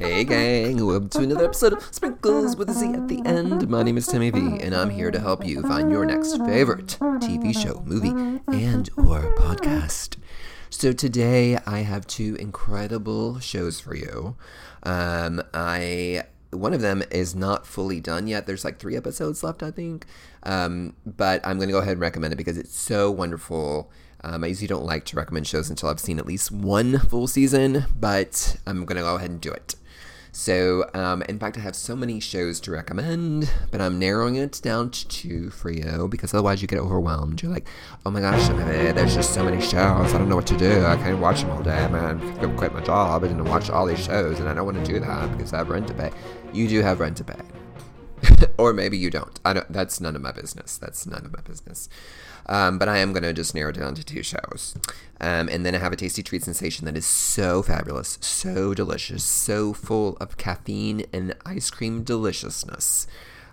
Hey gang, welcome to another episode of Sprinkles with a Z at the end. My name is Timmy V, and I'm here to help you find your next favorite TV show, movie, and or podcast. So today I have two incredible shows for you. Um, I one of them is not fully done yet. There's like three episodes left, I think. Um, but I'm going to go ahead and recommend it because it's so wonderful. Um, I usually don't like to recommend shows until I've seen at least one full season, but I'm going to go ahead and do it. So, um, in fact, I have so many shows to recommend, but I'm narrowing it down to two for you because otherwise you get overwhelmed. You're like, oh my gosh, there's just so many shows. I don't know what to do. I can't watch them all day, man. Going to quit my job and watch all these shows, and I don't want to do that because I have rent to pay. You do have rent to pay. or maybe you don't. I don't. That's none of my business. That's none of my business. Um, but I am going to just narrow it down to two shows. Um, and then I have a tasty treat sensation that is so fabulous, so delicious, so full of caffeine and ice cream deliciousness.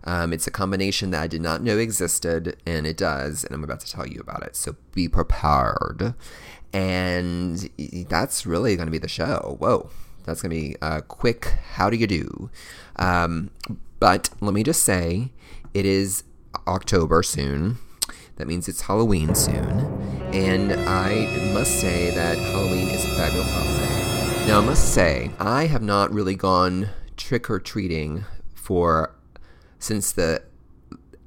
Um, it's a combination that I did not know existed, and it does, and I'm about to tell you about it. So be prepared. And that's really going to be the show. Whoa. That's going to be a quick how do you do? Um, but let me just say, it is October soon. That means it's Halloween soon. And I must say that Halloween is a fabulous holiday. Now, I must say, I have not really gone trick or treating for since the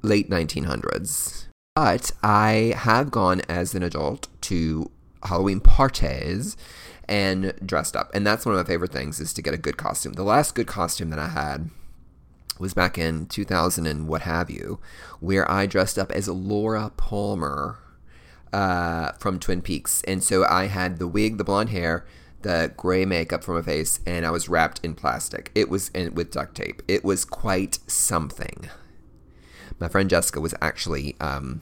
late 1900s. But I have gone as an adult to Halloween parties and dressed up. And that's one of my favorite things is to get a good costume. The last good costume that I had was back in 2000 and what have you, where I dressed up as Laura Palmer uh, from Twin Peaks. And so I had the wig, the blonde hair, the gray makeup from my face, and I was wrapped in plastic. It was in, with duct tape. It was quite something. My friend Jessica was actually um,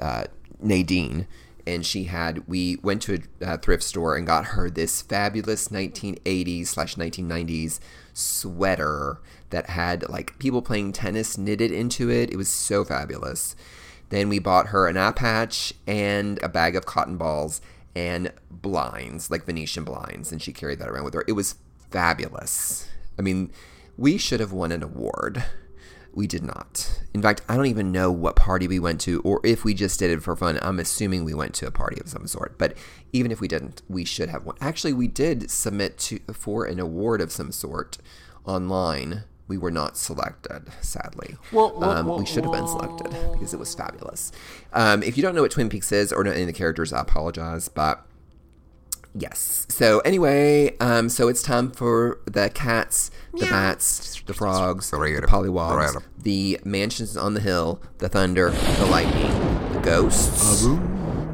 uh, Nadine, and she had we went to a, thrift store and got her this fabulous 1980s slash 1990s sweater that had like people playing tennis knitted into it. It was so fabulous. Then we bought her an eye patch and a bag of cotton balls and blinds, like Venetian blinds, and she carried that around with her. It was fabulous. I mean, we should have won an award. We did not. In fact, I don't even know what party we went to or if we just did it for fun. I'm assuming we went to a party of some sort. But even if we didn't, we should have won. Actually, we did submit to for an award of some sort online we were not selected, sadly. Well, well, um, we should have been selected because it was fabulous. Um, if you don't know what Twin Peaks is or know any of the characters, I apologize, but yes. So anyway, um, so it's time for the cats, the bats, the frogs, the pollywogs, the mansions on the hill, the thunder, the lightning, the ghosts.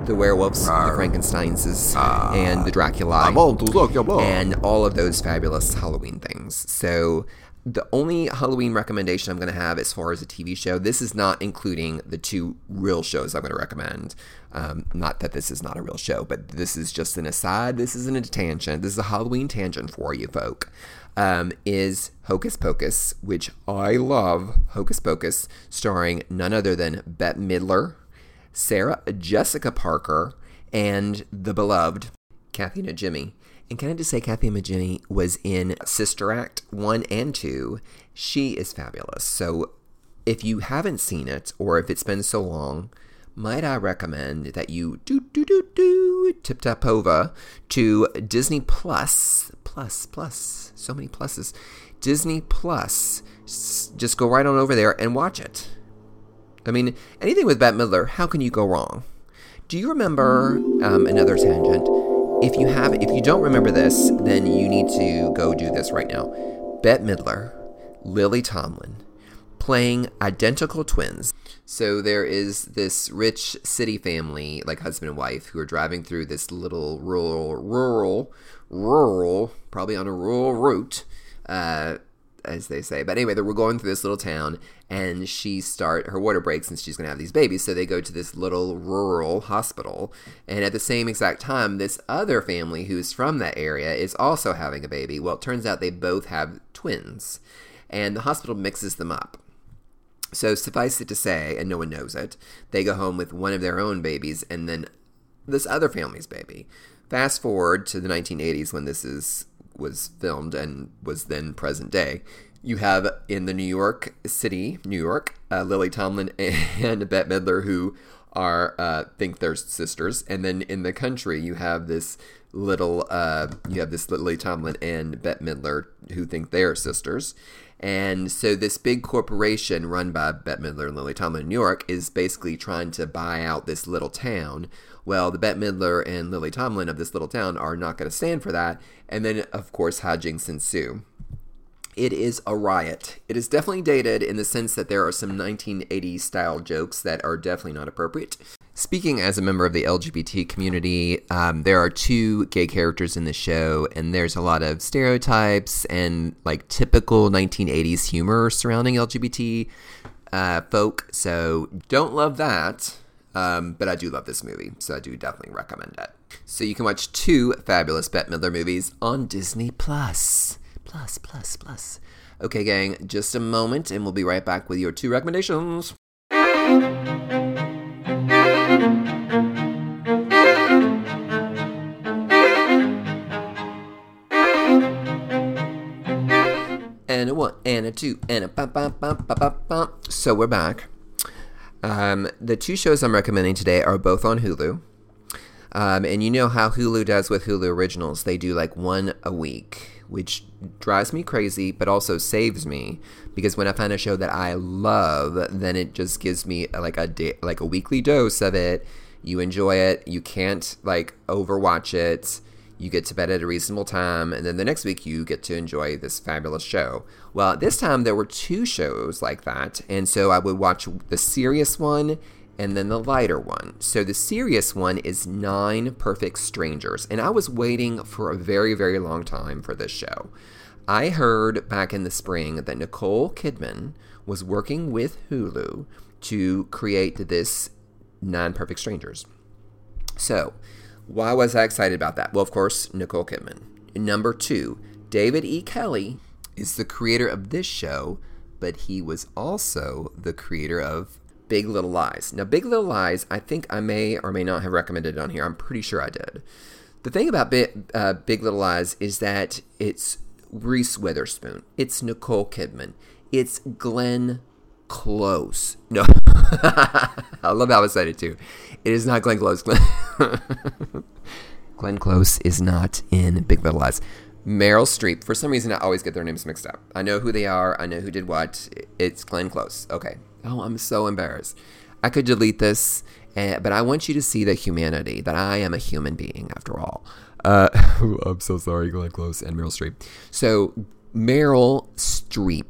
The werewolves, the Frankensteins, and the Dracula, and all of those fabulous Halloween things. So the only Halloween recommendation I'm going to have as far as a TV show, this is not including the two real shows I'm going to recommend. Um, not that this is not a real show, but this is just an aside. This isn't a tangent. This is a Halloween tangent for you folk. Um, is Hocus Pocus, which I love. Hocus Pocus, starring none other than Bette Midler, Sarah Jessica Parker, and the beloved Kathy Najimy. And can I just say, Kathy Najimy was in Sister Act 1 and 2. She is fabulous. So if you haven't seen it, or if it's been so long, might I recommend that you do do do do tip tap over to Disney Plus plus plus so many pluses Disney Plus just go right on over there and watch it. I mean anything with Bette Midler, how can you go wrong? Do you remember um, another tangent? If you have, if you don't remember this, then you need to go do this right now. Bette Midler, Lily Tomlin, playing identical twins. So there is this rich city family, like husband and wife, who are driving through this little rural, rural, rural, probably on a rural route, uh, as they say. But anyway, we're going through this little town, and she start her water breaks, and she's to have these babies. So they go to this little rural hospital, and at the same exact time, this other family who's from that area is also having a baby. Well, it turns out they both have twins, and the hospital mixes them up. So suffice it to say, and no one knows it, they go home with one of their own babies, and then this other family's baby. Fast forward to the 1980s when this is was filmed and was then present day. You have in the New York City, New York, uh, Lily Tomlin and Bette Midler, who are uh, think they're sisters, and then in the country you have this little uh, you have this Lily Tomlin and Bette Midler who think they're sisters. And so this big corporation run by Bette Midler and Lily Tomlin in New York is basically trying to buy out this little town. Well, the Bette Midler and Lily Tomlin of this little town are not going to stand for that. And then, of course, hijinks ensue. It is a riot. It is definitely dated in the sense that there are some 1980s style jokes that are definitely not appropriate. Speaking as a member of the LGBT community, um, there are two gay characters in the show, and there's a lot of stereotypes and like typical 1980s humor surrounding LGBT uh, folk. So don't love that, um, but I do love this movie, so I do definitely recommend it. So you can watch two fabulous Bette Midler movies on Disney Plus. Plus, plus, plus. Okay, gang, just a moment, and we'll be right back with your two recommendations. And a one, and a two, and a bum, bum, bum, bum, bum, bum. So we're back. Um, the two shows I'm recommending today are both on Hulu. Um, and you know how Hulu does with Hulu Originals. They do like one a week, which drives me crazy, but also saves me because when I find a show that I love, then it just gives me like a day, like a weekly dose of it. You enjoy it. You can't like overwatch it you get to bed at a reasonable time, and then the next week you get to enjoy this fabulous show. Well, this time there were two shows like that, and so I would watch the serious one and then the lighter one. So the serious one is Nine Perfect Strangers, and I was waiting for a very, very long time for this show. I heard back in the spring that Nicole Kidman was working with Hulu to create this Nine Perfect Strangers. So, why was I excited about that? Well, of course, Nicole Kidman. Number two, David E. Kelley is the creator of this show, but he was also the creator of Big Little Lies. Now, Big Little Lies, I think I may or may not have recommended it on here. I'm pretty sure I did. The thing about Big, uh, Big Little Lies is that it's Reese Witherspoon, it's Nicole Kidman, it's Glenn Close. No, I love how I said it too. It is not Glenn Close. Glenn, Glenn Close is not in Big Little Lies. Meryl Streep. For some reason, I always get their names mixed up. I know who they are. I know who did what. It's Glenn Close. Okay. Oh, I'm so embarrassed. I could delete this, uh, but I want you to see the humanity that I am a human being after all. Uh, I'm so sorry, Glenn Close and Meryl Streep. So Meryl Streep,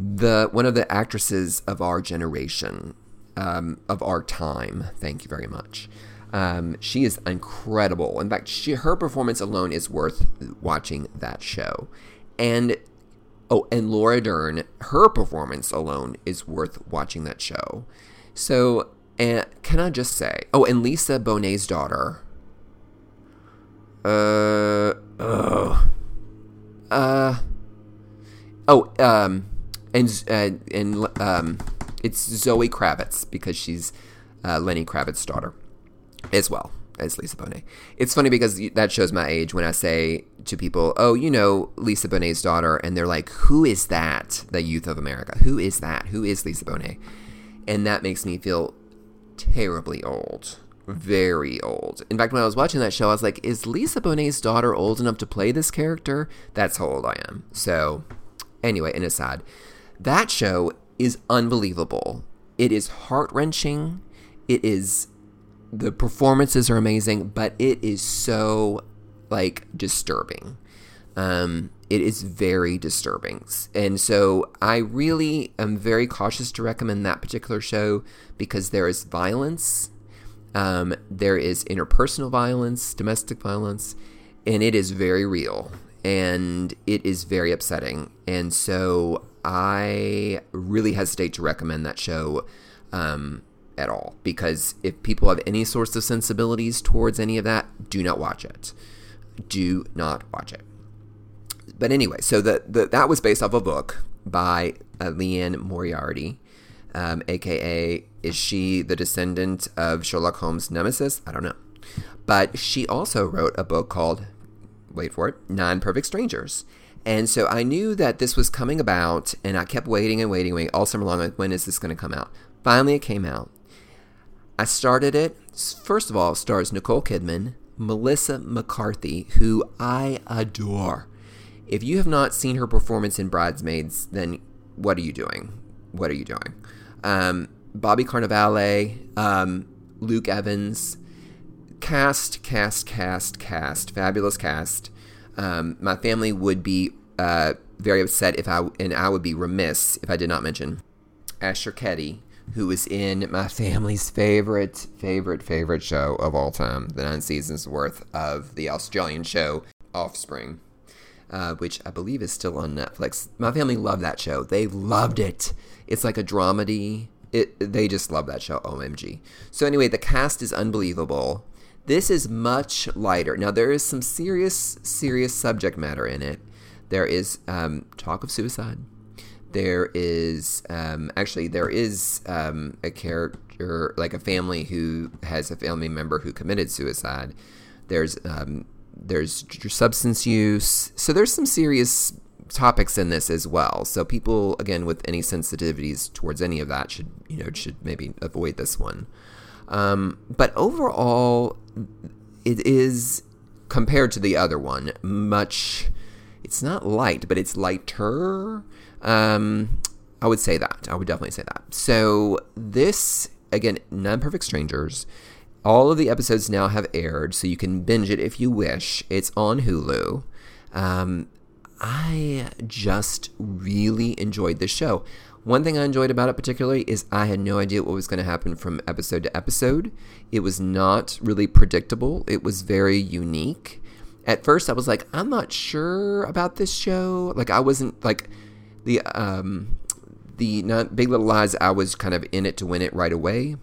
the one of the actresses of our generation, um, of our time. Thank you very much. Um, she is incredible. In fact, she, her performance alone is worth watching that show. And oh, and Laura Dern, her performance alone is worth watching that show. So, and can I just say, oh, and Lisa Bonet's daughter. Uh, oh, uh, oh, um, and uh, and um, it's Zoe Kravitz because she's uh, Lenny Kravitz's daughter as well as Lisa Bonet. It's funny because that shows my age when I say to people, "Oh, you know Lisa Bonet's daughter," and they're like, "Who is that?" The youth of America. Who is that? Who is Lisa Bonet? And that makes me feel terribly old. Very old. In fact, when I was watching that show, I was like, is Lisa Bonet's daughter old enough to play this character? That's how old I am. So, anyway, an aside. That show is unbelievable. It is heart wrenching. It is the performances are amazing, but it is so like disturbing. Um, it is very disturbing. And so I really am very cautious to recommend that particular show because there is violence, um, there is interpersonal violence, domestic violence, and it is very real and it is very upsetting. And so I really hesitate to recommend that show um, at all because if people have any sorts of sensibilities towards any of that, do not watch it. Do not watch it. But anyway, so the, the that was based off a book by uh, Liane Moriarty, um, aka is she the descendant of Sherlock Holmes' nemesis? I don't know. But she also wrote a book called wait for it, Nine Perfect Strangers. And so I knew that this was coming about, and I kept waiting and waiting, waiting all summer long. Like, when is this going to come out? Finally, it came out. I started it. First of all, stars Nicole Kidman, Melissa McCarthy, who I adore. If you have not seen her performance in Bridesmaids, then what are you doing? What are you doing? Um, Bobby Cannavale, um, Luke Evans, cast, cast, cast, cast, fabulous cast. Um, my family would be uh, very upset if I and I would be remiss if I did not mention Asher Keddie, who was in my family's favorite, favorite, favorite show of all time, the nine seasons worth of the Australian show Offspring, uh, which I believe is still on Netflix. My family loved that show. They loved it. It's like a dramedy. It, they just love that show. OMG. So anyway, the cast is unbelievable. This is much lighter. Now there is some serious, serious subject matter in it. There is um, talk of suicide. There is um, actually there is um, a character like a family who has a family member who committed suicide. There's um, there's substance use. So there's some serious topics in this as well. So people again with any sensitivities towards any of that should you know should maybe avoid this one. Um, but overall, it is compared to the other one much. It's not light, but it's lighter. Um, I would say that. I would definitely say that. So this again, nine perfect strangers. All of the episodes now have aired, so you can binge it if you wish. It's on Hulu. Um, I just really enjoyed the show. One thing I enjoyed about it particularly is I had no idea what was going to happen from episode to episode. It was not really predictable, it was very unique. At first, I was like, I'm not sure about this show. Like, I wasn't like the um the not Big Little Lies. I was kind of in it to win it right away.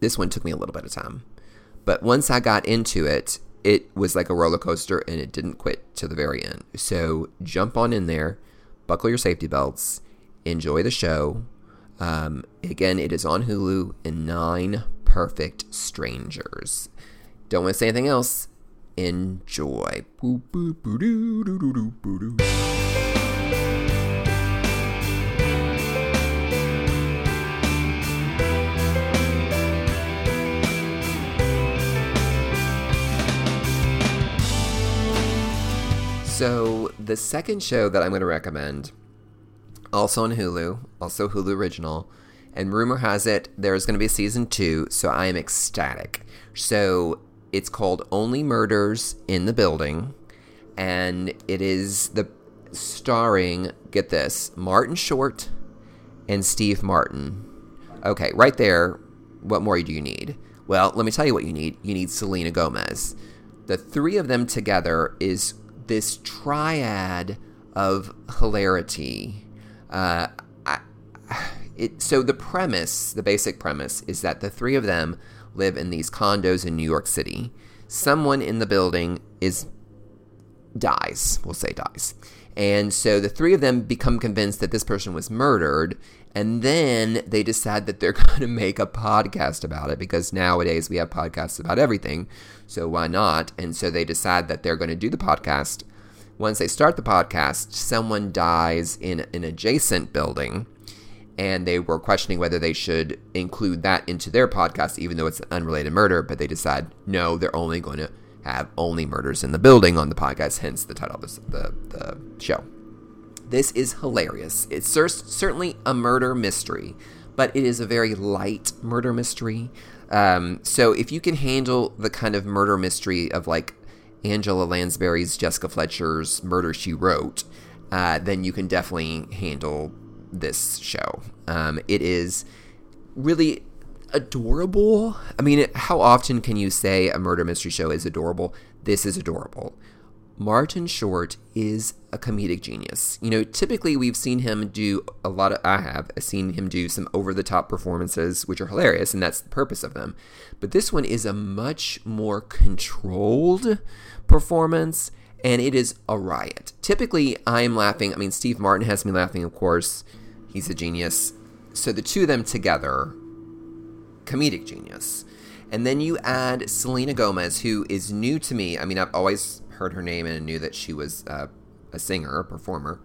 This one took me a little bit of time, but once I got into it, it was like a roller coaster, and it didn't quit to the very end. So jump on in there, buckle your safety belts enjoy the show. Um, again, it is on Hulu in Nine Perfect Strangers. Don't want to say anything else. Enjoy. So, the second show that I'm going to recommend also on Hulu, also Hulu original. And rumor has it there's going to be season two, so I am ecstatic. So it's called Only Murders in the Building, and it is the starring, get this, Martin Short and Steve Martin. Okay, right there, what more do you need? Well, let me tell you what you need. You need Selena Gomez. The three of them together is this triad of hilarity uh, it, so the premise, the basic premise, is that the three of them live in these condos in New York City. Someone in the building is dies. We'll say dies. And so the three of them become convinced that this person was murdered. And then they decide that they're going to make a podcast about it because nowadays we have podcasts about everything. So why not? And so they decide that they're going to do the podcast once they start the podcast, someone dies in an adjacent building, and they were questioning whether they should include that into their podcast, even though it's an unrelated murder. But they decide no, they're only going to have only murders in the building on the podcast, hence the title of the, the show. This is hilarious. It's certainly a murder mystery, but it is a very light murder mystery. Um, so if you can handle the kind of murder mystery of like Angela Lansbury's Jessica Fletcher's Murder She Wrote, uh, then you can definitely handle this show. Um, it is really adorable. I mean, how often can you say a murder mystery show is adorable? This is adorable. Martin Short is a comedic genius. You know, typically we've seen him do a lot of, I have seen him do some over the top performances, which are hilarious, and that's the purpose of them. But this one is a much more controlled performance, and it is a riot. Typically, I'm laughing. I mean, Steve Martin has me laughing, of course. He's a genius. So the two of them together, comedic genius. And then you add Selena Gomez, who is new to me. I mean, I've always heard her name and knew that she was uh, a singer, a performer.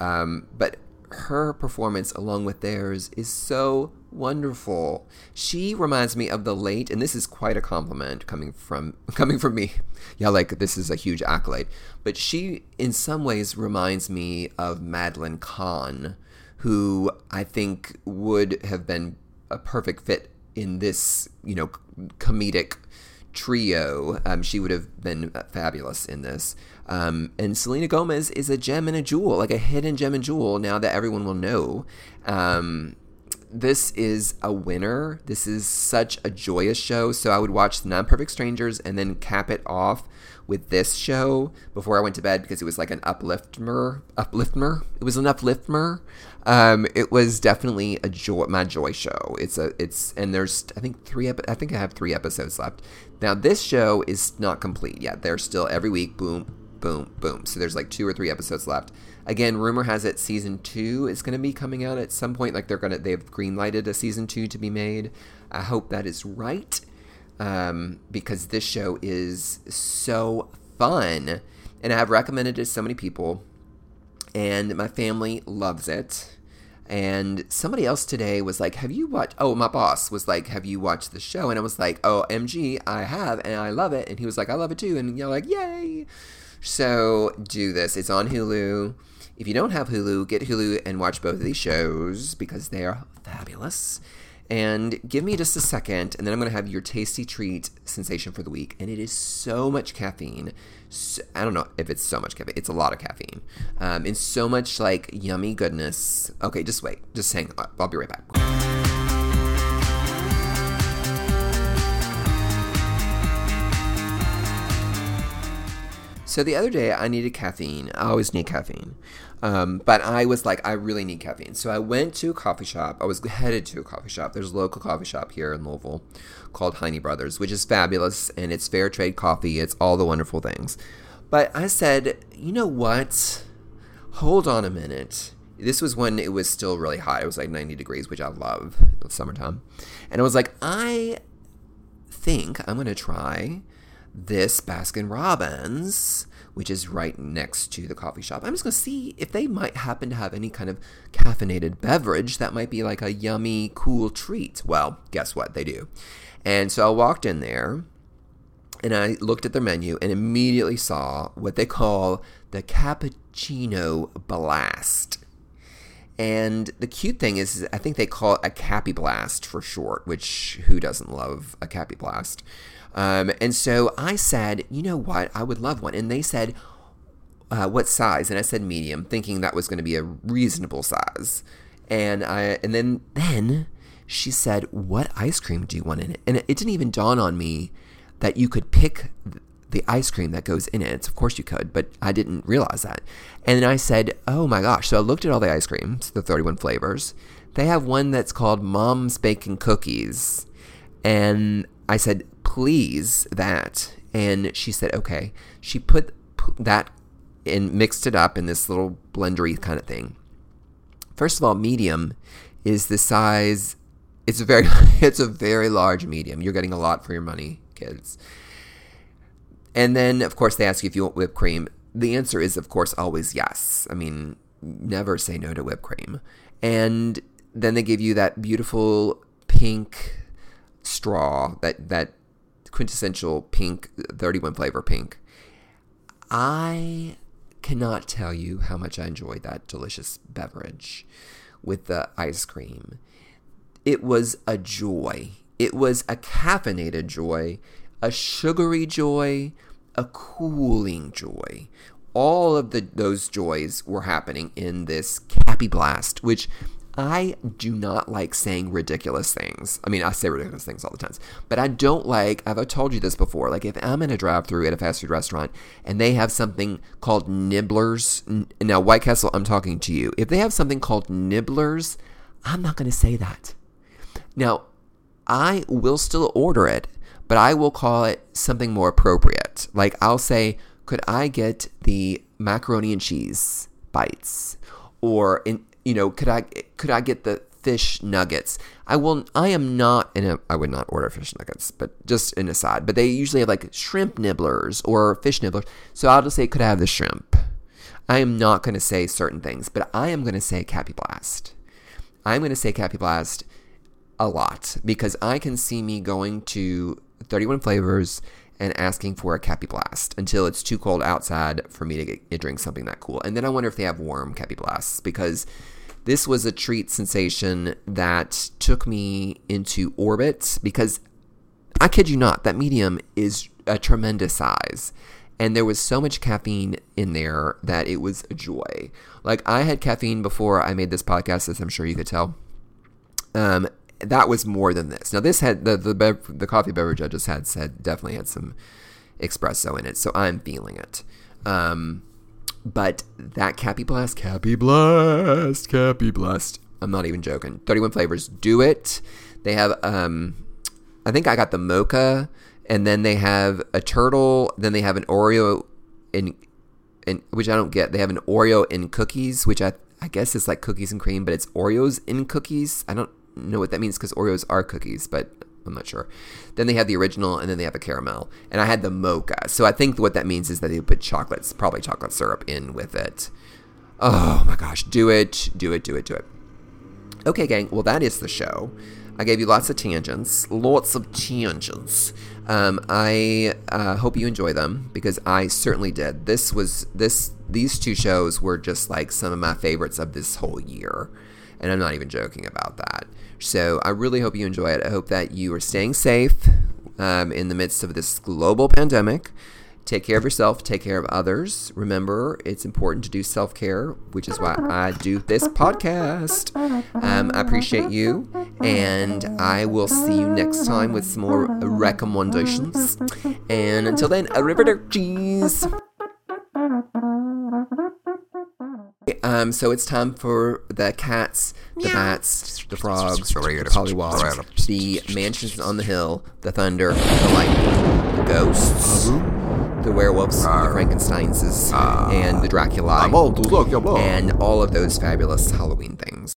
Um, but her performance, along with theirs, is so wonderful. She reminds me of the late, and this is quite a compliment coming from coming from me. Yeah, like this is a huge accolade. But she, in some ways, reminds me of Madeline Kahn, who I think would have been a perfect fit in this, you know, comedic trio. Um, she would have been fabulous in this. Um, and Selena Gomez is a gem and a jewel, like a hidden gem and jewel. Now that everyone will know, um, this is a winner. This is such a joyous show. So I would watch Nine Perfect Strangers and then cap it off with this show before I went to bed because it was like an uplifter. Uplifter. It was an uplifter. Um, it was definitely a joy, my joy show. It's a, it's, and there's, I think three, epi- I think I have three episodes left. Now this show is not complete yet. They're still every week, boom, boom, boom. So there's like two or three episodes left. Again, rumor has it season two is going to be coming out at some point. Like they're gonna, they've greenlighted a season two to be made. I hope that is right um, because this show is so fun, and I have recommended it to so many people, and my family loves it. And somebody else today was like, Have you watched? Oh, my boss was like, Have you watched the show? And I was like, Oh, MG, I have, and I love it. And he was like, I love it too. And you're like, Yay. So do this. It's on Hulu. If you don't have Hulu, get Hulu and watch both of these shows because they are fabulous. And give me just a second, and then I'm going to have your tasty treat sensation for the week. And it is so much caffeine. So, I don't know if it's so much caffeine. It's a lot of caffeine. Um, and so much like yummy goodness. Okay, just wait. Just hang on. I'll be right back. So the other day, I needed caffeine. I always need caffeine. Um, but I was like, I really need caffeine. So I went to a coffee shop. I was headed to a coffee shop. There's a local coffee shop here in Louisville called Heine Brothers, which is fabulous. And it's fair trade coffee. It's all the wonderful things. But I said, you know what? Hold on a minute. This was when it was still really hot. It was like 90 degrees, which I love. It's summertime. And I was like, I think I'm going to try this Baskin Robbins, which is right next to the coffee shop. I'm just going to see if they might happen to have any kind of caffeinated beverage that might be like a yummy, cool treat. Well, guess what? They do. And so I walked in there and I looked at their menu and immediately saw what they call the Cappuccino Blast. And the cute thing is, I think they call it a Cappy Blast for short, which who doesn't love a Cappy Blast? Um, and so I said, you know what? I would love one. And they said, uh, what size? And I said medium, thinking that was going to be a reasonable size. And I, and then, then she said, what ice cream do you want in it? And it didn't even dawn on me that you could pick the ice cream that goes in it. Of course you could, but I didn't realize that. And then I said, oh my gosh. So I looked at all the ice creams, the 31 flavors. They have one that's called Mom's Makin' Cookies. And I said, please, that. And she said, okay. She put that and mixed it up in this little blendery kind of thing. First of all, medium is the size. It's a very, it's a very large medium. You're getting a lot for your money, kids. And then, of course, they ask you if you want whipped cream. The answer is, of course, always yes. I mean, never say no to whipped cream. And then they give you that beautiful pink straw, that that quintessential pink, 31 flavor pink. I cannot tell you how much I enjoyed that delicious beverage with the ice cream. It was a joy. It was a caffeinated joy, a sugary joy, a cooling joy. All of the those joys were happening in this Cappy Blast, which I do not like saying ridiculous things. I mean, I say ridiculous things all the time, but I don't like, I've told you this before, like if I'm in a drive through at a fast food restaurant and they have something called nibblers, now White Castle, I'm talking to you. If they have something called nibblers, I'm not going to say that. Now, I will still order it, but I will call it something more appropriate. Like I'll say, could I get the macaroni and cheese bites? Or in, you know, could I could I get the fish nuggets. I will. I am not in a. I would not order fish nuggets, but just an aside. But they usually have like shrimp nibblers or fish nibblers. So I'll just say could I have the shrimp. I am not going to say certain things, but I am going to say Cappy Blast. I'm going to say Cappy Blast a lot because I can see me going to 31 flavors and asking for a Cappy Blast until it's too cold outside for me to get, drink something that cool. And then I wonder if they have warm Cappy Blasts because this was a treat sensation that took me into orbit because I kid you not, that medium is a tremendous size. And there was so much caffeine in there that it was a joy. Like, I had caffeine before I made this podcast, as I'm sure you could tell. Um, that was more than this. Now, this had the the, bev- the coffee beverage I just had said definitely had some espresso in it, so I'm feeling it. Um, but that Cappy Blast, Cappy Blast, Cappy Blast. I'm not even joking. 31 flavors. Do it. They have, um, I think I got the mocha, and then they have a turtle. Then they have an Oreo in, in which I don't get. They have an Oreo in cookies, which I I guess is like cookies and cream, but it's Oreos in cookies. I don't know what that means because Oreos are cookies, but I'm not sure. Then they have the original, and then they have a caramel. And I had the mocha. So I think what that means is that they put chocolates, probably chocolate syrup, in with it. Oh my gosh, do it, do it, do it, do it. Okay, gang. Well, that is the show. I gave you lots of tangents, lots of tangents. Um, I uh, hope you enjoy them because I certainly did. This was this these two shows were just like some of my favorites of this whole year, and I'm not even joking about that. So I really hope you enjoy it. I hope that you are staying safe um, in the midst of this global pandemic. Take care of yourself, take care of others. Remember, it's important to do self care, which is why I do this podcast. Um, I appreciate you, and I will see you next time with some more recommendations. And until then, arrivederci. Um, so it's time for the cats, the bats, the frogs, the pollywogs, the mansions on the hill, the thunder, the lightning, the ghosts, the werewolves, the Frankensteins, and the Dracula, and all of those fabulous Halloween things.